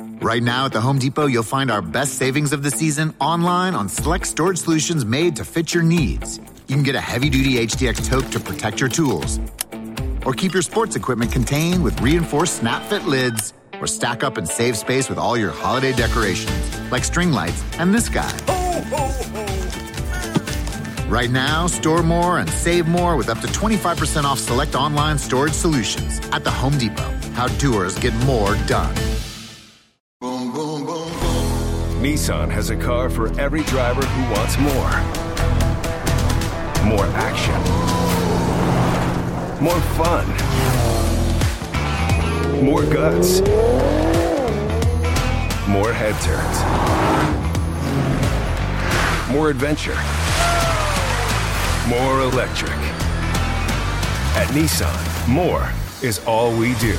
Right now at the Home Depot, you'll find our best savings of the season online on select storage solutions made to fit your needs. You can get a heavy duty HDX tote to protect your tools, or keep your sports equipment contained with reinforced snap fit lids, or stack up and save space with all your holiday decorations, like string lights and this guy. Right now, store more and save more with up to 25% off select online storage solutions at the Home Depot. How doers get more done. Nissan has a car for every driver who wants more. More action. More fun. More guts. More head turns. More adventure. More electric. At Nissan, more is all we do.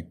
you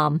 com.